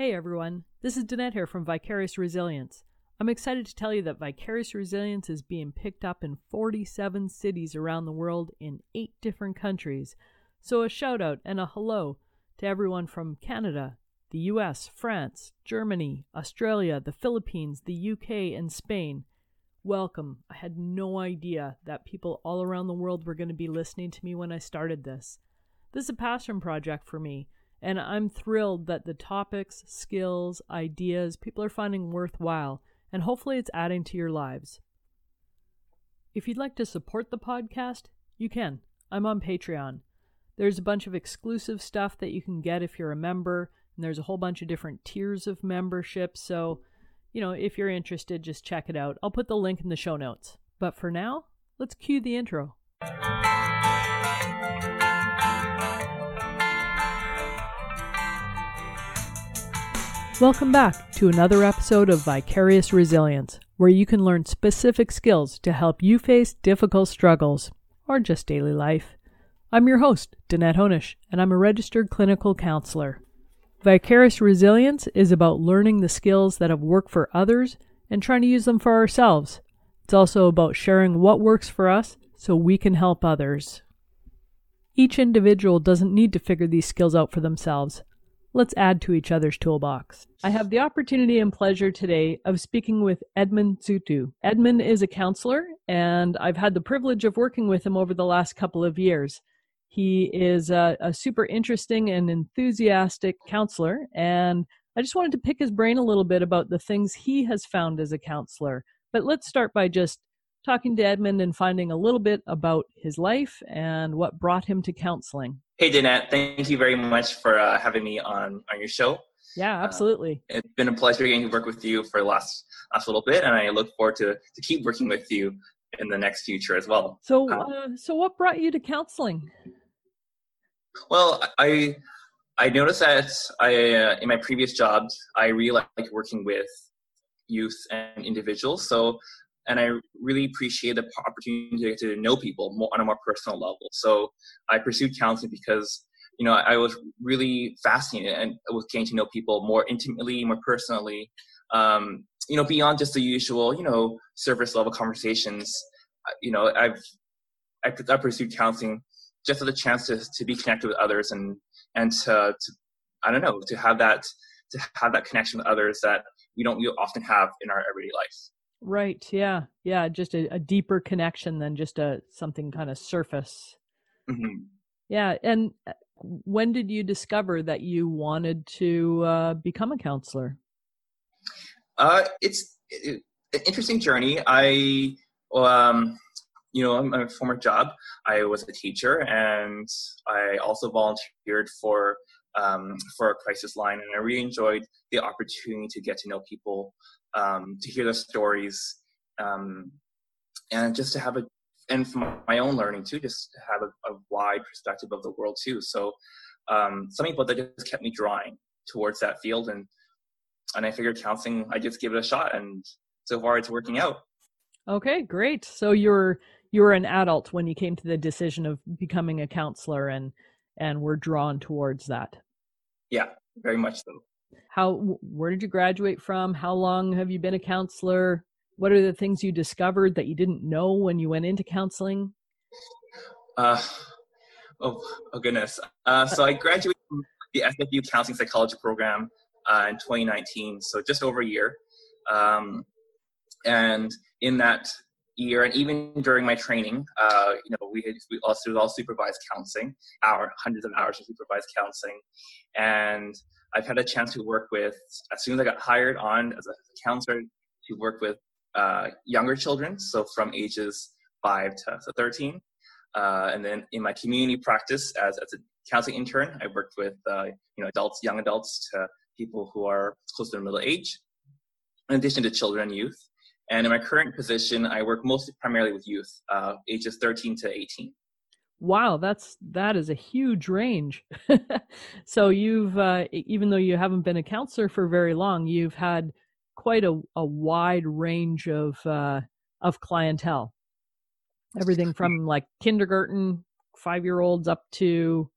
Hey everyone, this is Danette here from Vicarious Resilience. I'm excited to tell you that Vicarious Resilience is being picked up in 47 cities around the world in 8 different countries. So a shout out and a hello to everyone from Canada, the US, France, Germany, Australia, the Philippines, the UK, and Spain. Welcome. I had no idea that people all around the world were going to be listening to me when I started this. This is a passion project for me and I'm thrilled that the topics, skills, ideas people are finding worthwhile, and hopefully it's adding to your lives. If you'd like to support the podcast, you can. I'm on Patreon. There's a bunch of exclusive stuff that you can get if you're a member, and there's a whole bunch of different tiers of membership. So, you know, if you're interested, just check it out. I'll put the link in the show notes. But for now, let's cue the intro. Welcome back to another episode of Vicarious Resilience, where you can learn specific skills to help you face difficult struggles or just daily life. I'm your host, Danette Honish, and I'm a registered clinical counselor. Vicarious Resilience is about learning the skills that have worked for others and trying to use them for ourselves. It's also about sharing what works for us so we can help others. Each individual doesn't need to figure these skills out for themselves let's add to each other's toolbox. I have the opportunity and pleasure today of speaking with Edmund Zutu. Edmund is a counselor, and I've had the privilege of working with him over the last couple of years. He is a, a super interesting and enthusiastic counselor, and I just wanted to pick his brain a little bit about the things he has found as a counselor. But let's start by just talking to Edmund and finding a little bit about his life and what brought him to counseling. Hey, Danette, thank you very much for uh, having me on, on your show. Yeah, uh, absolutely. Uh, it's been a pleasure getting to work with you for the last, last little bit, and I look forward to, to keep working with you in the next future as well. So, uh, uh so what brought you to counseling? Well, I I noticed that I uh, in my previous jobs I really like working with youth and individuals. So and I really appreciate the opportunity to get to know people more, on a more personal level. So I pursued counseling because you know I was really fascinated and with getting to know people more intimately, more personally. Um, you know, beyond just the usual, you know, service level conversations. You know, I've I, I pursued counseling just as a chance to to be connected with others and and to, to I don't know to have that to have that connection with others that we don't we often have in our everyday life. Right. Yeah. Yeah. Just a, a deeper connection than just a something kind of surface. Mm-hmm. Yeah. And uh, when did you discover that you wanted to uh, become a counselor? Uh, it's it, an interesting journey. I, um, you know, my former job, I was a teacher, and I also volunteered for um, for a crisis line, and I really enjoyed the opportunity to get to know people um, to hear their stories, um, and just to have a and from my own learning too, just to have a, a wide perspective of the world too. So um, something about that just kept me drawing towards that field, and and I figured counseling, I just give it a shot, and so far it's working out. Okay, great. So you're you were an adult when you came to the decision of becoming a counselor, and and were drawn towards that. Yeah, very much so. How where did you graduate from? How long have you been a counselor? What are the things you discovered that you didn't know when you went into counseling? Uh, oh, oh goodness. Uh, so i graduated from the sfu counseling psychology program uh, in 2019 so just over a year. Um, and in that year and even during my training uh, you know we had we also all supervised counseling hour hundreds of hours of supervised counseling and I've had a chance to work with, as soon as I got hired on as a counselor, to work with uh, younger children, so from ages 5 to, 13. Uh, and then in my community practice as, as a counseling intern, I worked with uh, you know adults, young adults to people who are close to middle age, in addition to children and youth. And in my current position, I work mostly primarily with youth, uh, ages 13 to 18 wow that's that is a huge range. So you've uh, even though you haven't been a counselor for very long you've had quite a, a wide range of uh, of clientele. Everything from like kindergarten five year olds up to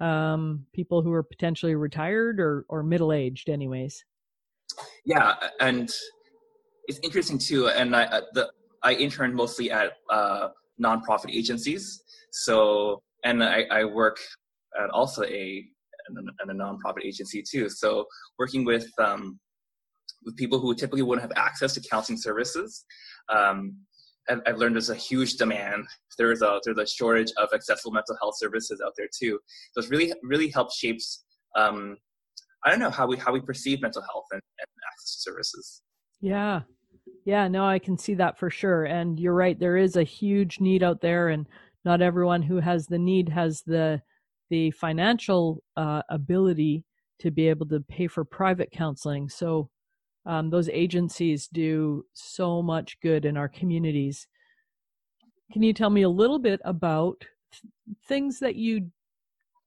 um, people who are potentially retired or, or middle aged, anyways. Yeah, and it's interesting too. And I uh, the I interned mostly at uh, nonprofit agencies. So and I, I work at also a and a nonprofit agency too. So working with um, with people who typically wouldn't have access to counseling services. Um, I've, I've learned there's a huge demand. There's a there's a shortage of accessible mental health services out there too. So it's really really helped shapes. Um, I don't know how we how we perceive mental health and, and access to services. Yeah, yeah, no, I can see that for sure. And you're right, there is a huge need out there, and not everyone who has the need has the the financial uh, ability to be able to pay for private counseling. So um, those agencies do so much good in our communities. Can you tell me a little bit about things that you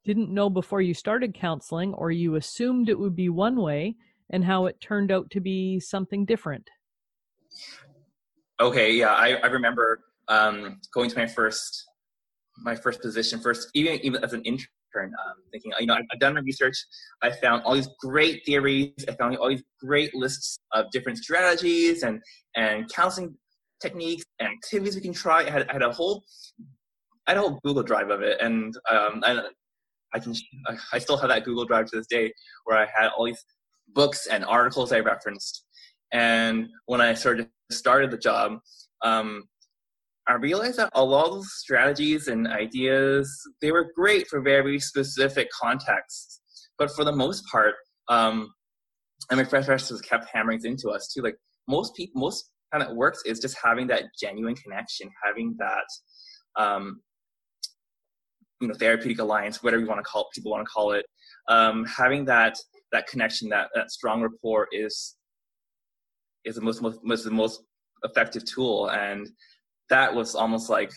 didn't know before you started counseling or you assumed it would be one way and how it turned out to be something different? Okay, yeah, I, I remember um, going to my first my first position first, even even as an intern, um, thinking, you know, I've, I've, done my research. I found all these great theories. I found all these great lists of different strategies and and counseling techniques and activities we can try. I had, I had a whole I had a whole Google Drive of it, and um, and I can I still have that Google Drive to this day where I had all these books and articles I referenced. And when I started started the job, um, I realized that a lot of strategies and ideas they were great for very specific contexts, but for the most part, um, and professors kept hammering into us too. Like most people, most kind of works is just having that genuine connection, having that, um, you know, therapeutic alliance, whatever you want to call it, people want to call it, um, having that that connection, that that strong rapport is is the most most, most the most effective tool and that was almost like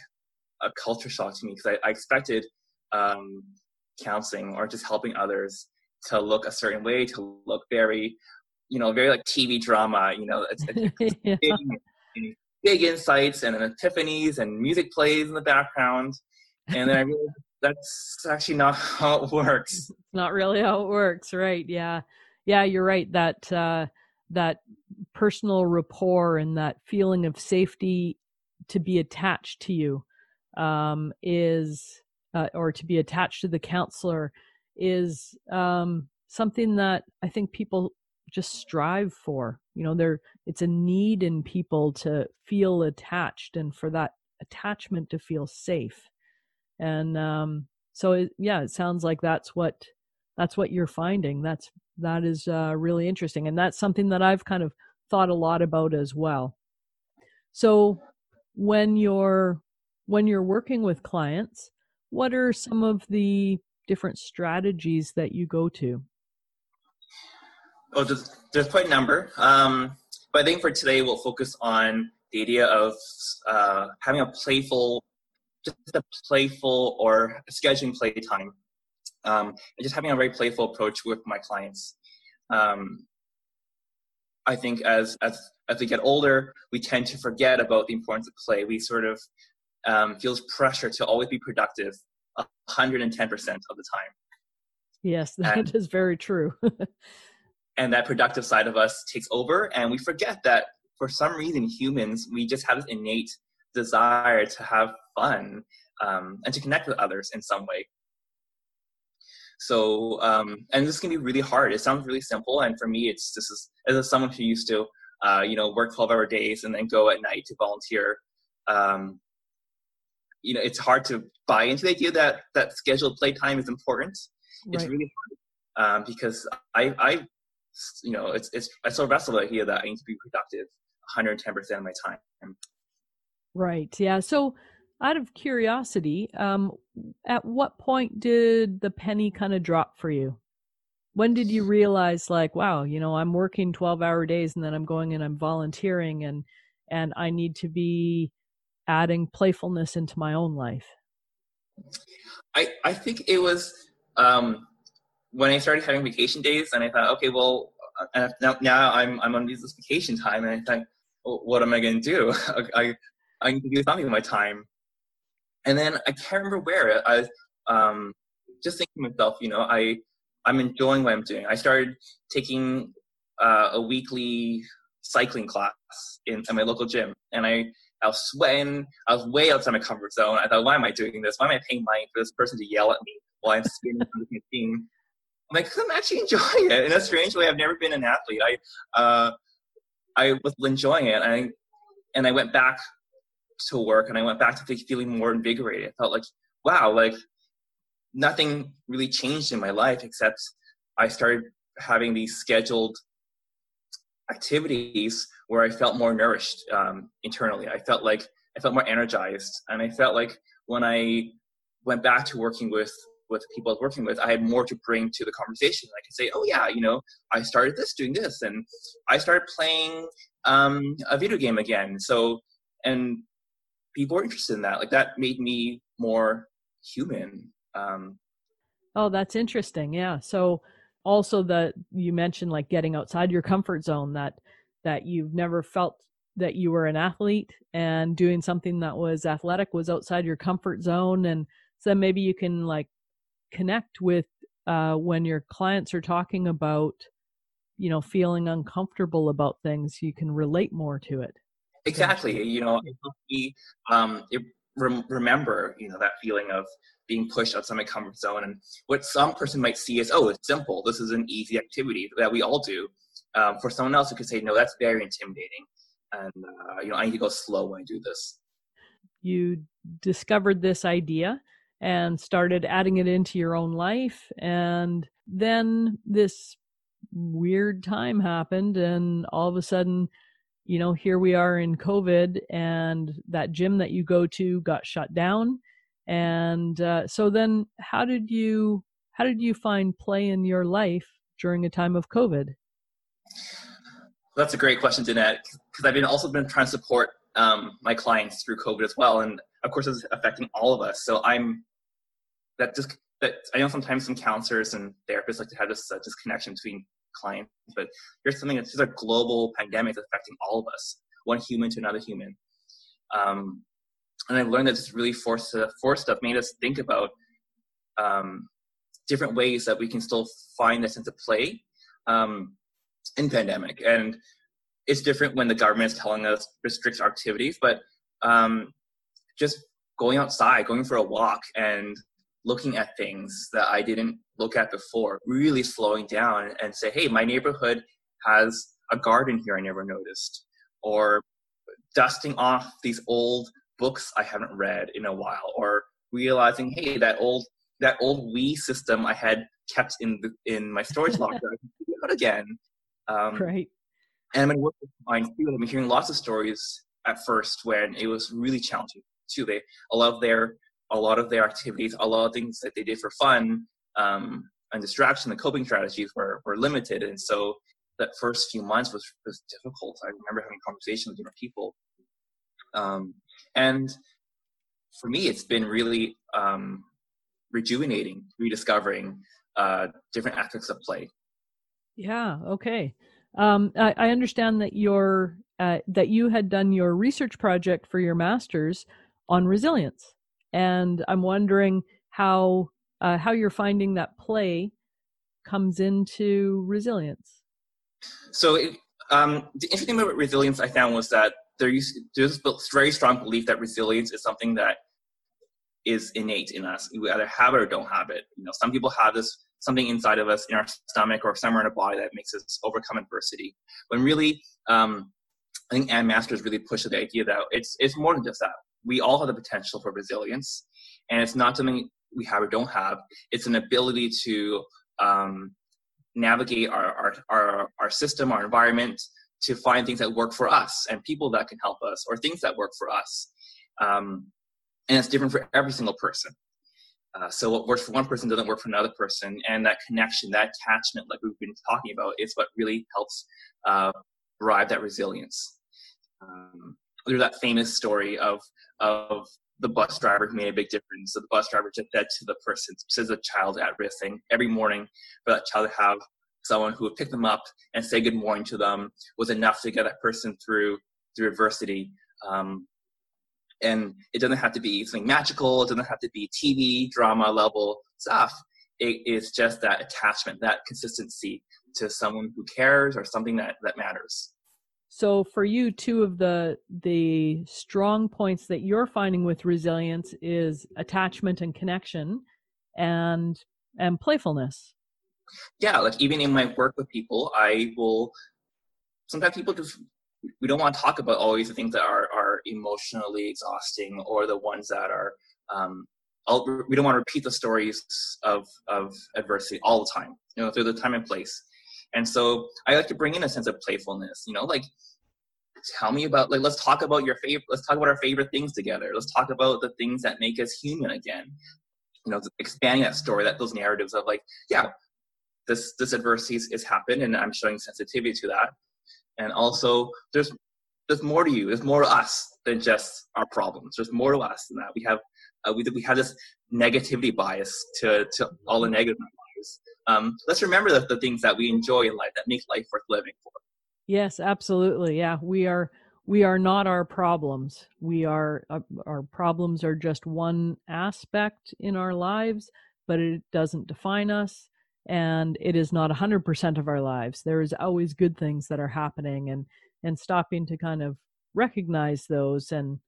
a culture shock to me because I, I, expected um, counseling or just helping others to look a certain way, to look very, you know, very like TV drama. You know, it's, it's yeah. big, big, insights and epiphanies and music plays in the background, and then I realized that's actually not how it works. It's not really how it works, right? Yeah, yeah, you're right. That uh, that personal rapport and that feeling of safety to be attached to you um, is uh, or to be attached to the counselor is um, something that I think people just strive for. You know, there it's a need in people to feel attached and for that attachment to feel safe. And um, so, it, yeah, it sounds like that's what that's what you're finding. That's that is uh, really interesting, and that's something that I've kind of thought a lot about as well. So, when you're when you're working with clients what are some of the different strategies that you go to? Oh there's, there's quite a number. Um, but i think for today we'll focus on the idea of uh, having a playful just a playful or scheduling playtime. Um, and just having a very playful approach with my clients. Um, I think as as as we get older, we tend to forget about the importance of play. We sort of um, feels pressure to always be productive 110% of the time. Yes, that and, is very true. and that productive side of us takes over, and we forget that for some reason, humans, we just have this innate desire to have fun um, and to connect with others in some way. So, um, and this can be really hard. It sounds really simple, and for me, it's this is as someone who used to, uh, you know, work twelve hour days and then go at night to volunteer. Um, you know, it's hard to buy into the idea that that scheduled playtime is important. Right. It's really hard um, because I, I, you know, it's it's I still wrestle with the idea that I need to be productive 110 percent of my time. Right. Yeah. So out of curiosity, um, at what point did the penny kind of drop for you? When did you realize, like, wow, you know, I'm working 12 hour days and then I'm going and I'm volunteering and, and I need to be adding playfulness into my own life? I, I think it was um, when I started having vacation days and I thought, okay, well, uh, now, now I'm, I'm on this vacation time and I thought, well, what am I going to do? I, I need to do something with my time and then I can't remember where I um, just thinking to myself, you know, I I'm enjoying what I'm doing. I started taking uh, a weekly cycling class in, in my local gym, and I I was sweating. I was way outside my comfort zone. I thought, why am I doing this? Why am I paying money for this person to yell at me while I'm spinning on the machine? I'm like, I'm actually enjoying it in a strange way. I've never been an athlete. I uh, I was enjoying it, and I and I went back to work, and I went back to feeling more invigorated. I felt like, wow, like nothing really changed in my life except I started having these scheduled activities where I felt more nourished um, internally. I felt like I felt more energized, and I felt like when I went back to working with with people I was working with, I had more to bring to the conversation. I could say, "Oh yeah, you know, I started this, doing this, and I started playing um, a video game again." So, and people were interested in that. Like that made me more human. Um, oh, that's interesting. Yeah. So also that you mentioned like getting outside your comfort zone that that you've never felt that you were an athlete and doing something that was athletic was outside your comfort zone and so maybe you can like connect with uh, when your clients are talking about you know feeling uncomfortable about things you can relate more to it exactly you know um, it, remember you know that feeling of being pushed outside my comfort zone and what some person might see as oh it's simple this is an easy activity that we all do um, for someone else who could say no that's very intimidating and uh, you know i need to go slow when i do this. You discovered this idea and started adding it into your own life and then this weird time happened and all of a sudden you know here we are in covid and that gym that you go to got shut down. And uh, so then how did you how did you find play in your life during a time of covid? That's a great question Danette, because i've been also been trying to support um, my clients through covid as well. And of course it's affecting all of us. So i'm that just that i know sometimes some counselors and therapists like to have this uh, disconnection between clients but here's something that's just a global pandemic that's affecting all of us one human to another human um, and I've learned that this really forced uh, forced stuff made us think about um, different ways that we can still find a sense of play um, in pandemic. And it's different when the government is telling us restrict our activities, but um, just going outside, going for a walk, and looking at things that I didn't look at before, really slowing down and say, hey, my neighborhood has a garden here I never noticed, or dusting off these old books I haven't read in a while, or realizing, hey, that old that old Wii system I had kept in the in my storage locker, I can it out again. Um, right. And I'm going to work with mine too. I'm hearing lots of stories at first when it was really challenging too. They a lot of their a lot of their activities, a lot of things that they did for fun um, and distraction, the coping strategies were were limited, and so that first few months was was difficult. I remember having conversations with different people. Um, and for me, it's been really um, rejuvenating, rediscovering uh, different aspects of play. Yeah. Okay. Um, I, I, understand that your uh, that you had done your research project for your master's on resilience, and I'm wondering how uh, how you're finding that play comes into resilience. So, it, um, the interesting thing about resilience I found was that there used, there's a very strong belief that resilience is something that is innate in us. We either have it or don't have it. You know, some people have this something inside of us in our stomach or somewhere in our body that makes us overcome adversity. When really, um, I think Ann Masten really pushed the idea that it's it's more than just that. We all have the potential for resilience, and it's not something we have or don't have. It's an ability to um, navigate our, our our our system, our environment, to find things that work for us and people that can help us or things that work for us. Um, and it's different for every single person. Uh, so what works for one person doesn't work for another person, and that connection, that attachment, like we've been talking about, is what really helps uh, drive that resilience. Um, there's that famous story of of the bus driver who made a big difference. So the bus driver just said to the person, says a child at risk every morning for that child to have someone who would pick them up and say good morning to them was enough to get that person through through adversity. Um, and it doesn't have to be something magical. It doesn't have to be TV drama level stuff. it is just that attachment, that consistency to someone who cares or something that that matters. So for you, two of the the strong points that you're finding with resilience is attachment and connection, and and playfulness. Yeah, like even in my work with people, I will. Sometimes people just we don't want to talk about always the things that are are emotionally exhausting or the ones that are um, we don't want to repeat the stories of of adversity all the time. You know, through the time and place. And so I like to bring in a sense of playfulness. You know, like tell me about like let's talk about your favorite. Let's talk about our favorite things together. Let's talk about the things that make us human again. You know, expanding that story, that those narratives of like, yeah, this this adversity has happened, and I'm showing sensitivity to that. And also, there's there's more to you. There's more to us than just our problems. There's more to us than that. We have uh, we we have this negativity bias to to all the negative lives. Um, let's remember the, the things that we enjoy in life that make life worth living for. Yes, absolutely. Yeah, we are we are not our problems. We are uh, our problems are just one aspect in our lives, but it doesn't define us and it is not 100% of our lives. There is always good things that are happening and and stopping to kind of recognize those and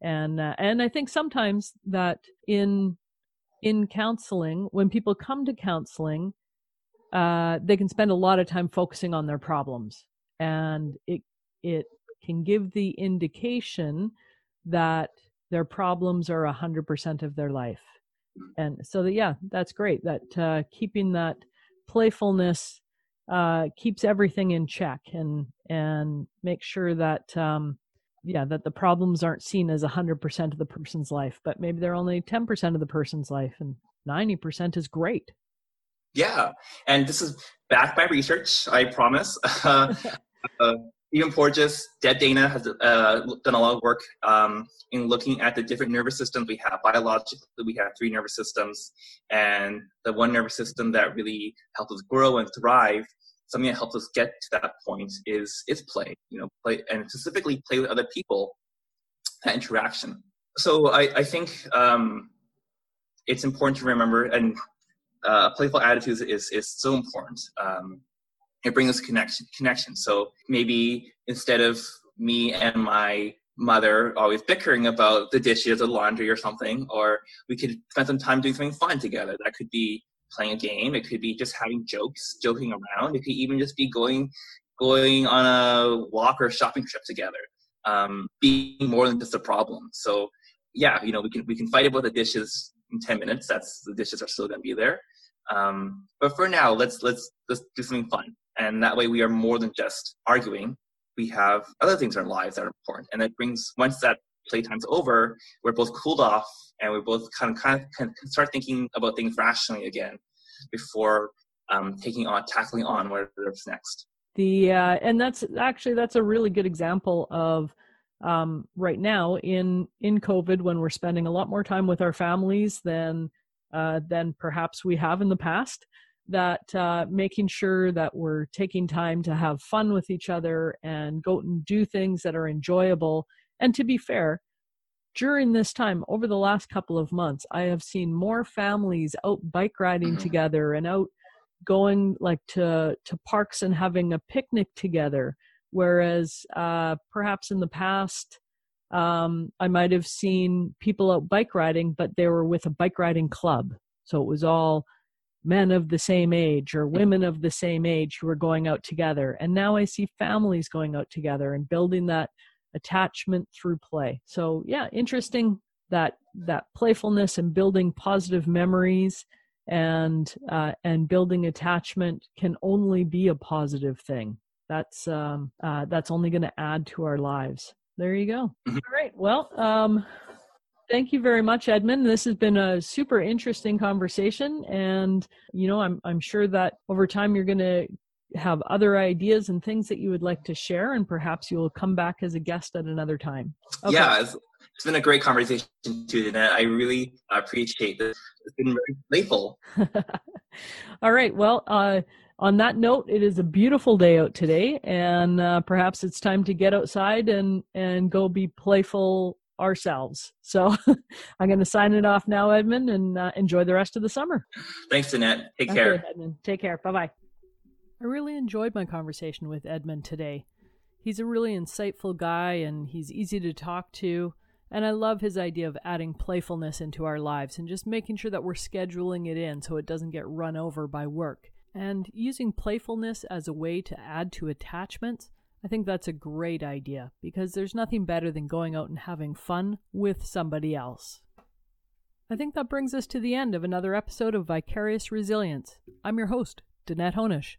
and uh, and I think sometimes that in in counseling when people come to counseling uh, they can spend a lot of time focusing on their problems. And it it can give the indication that their problems are a 100% of their life. And so that yeah that's great that uh, keeping that playfulness uh, keeps everything in check and and make sure that um, yeah that the problems aren't seen as 100% of the person's life but maybe they're only 10% of the person's life and 90% is great yeah and this is backed by research i promise uh, uh, Stephen Porges, Deb Dana has uh, done a lot of work um, in looking at the different nervous systems we have. Biologically, we have three nervous systems, and the one nervous system that really helps us grow and thrive something that helps us get to that point is is play you know play and specifically play with other people that interaction. So i, I think um, it's important to remember and uh, playful attitudes is is so important. Um, it brings us connection connection. So maybe instead of me and my mother always bickering about the dishes or laundry or something or we could spend some time doing something fun together. That could be playing a game. It could be just having jokes, joking around. It could even just be going going on a walk or shopping trip together. Um, being more than just a problem. So yeah, you know, we can we can fight about the dishes in ten minutes. That's the dishes are still going to be there. Um, but for now, let's let's let's do something fun, and that way we are more than just arguing. We have other things in our lives that are important, and it brings once that playtime's over, we're both cooled off and we both kind of, kind of, of start thinking about things rationally again before um, taking on tackling on whatever's next. The uh, and that's actually that's a really good example of um, right now in in COVID when we're spending a lot more time with our families than uh, than perhaps we have in the past. That uh, making sure that we're taking time to have fun with each other and go and do things that are enjoyable. And to be fair, during this time over the last couple of months i have seen more families out bike riding mm-hmm. together and out going like to to parks and having a picnic together. Whereas uh perhaps in the past um i might have seen people out bike riding but they were with a bike riding club. So it was all men of the same age or women of the same age who were going out together. And now i see families going out together and building that attachment through play. So yeah, interesting that that playfulness and building positive memories and uh, and building attachment can only be a positive thing. That's um, uh, that's only going to add to our lives. There you go. Mm-hmm. All right. Well, um, thank you very much, Edmund. This has been a super interesting conversation, and you know, I'm I'm sure that over time you're going to have other ideas and things that you would like to share, and perhaps you'll come back as a guest at another time. Okay. Yeah, it's, it's been a great conversation too, Danette. I really appreciate this. It's been very playful. All right. Well, uh, on that note, it is a beautiful day out today, and uh, perhaps it's time to get outside and and go be playful ourselves. So I'm going to sign it off now, Edmund, and uh, enjoy the rest of the summer. Thanks, Danette. Take okay, care. Edmund. Take care. Bye bye. I really enjoyed my conversation with Edmund today. He's a really insightful guy and he's easy to talk to. And I love his idea of adding playfulness into our lives and just making sure that we're scheduling it in so it doesn't get run over by work. And using playfulness as a way to add to attachments, I think that's a great idea because there's nothing better than going out and having fun with somebody else. I think that brings us to the end of another episode of Vicarious Resilience. I'm your host, Danette Honish.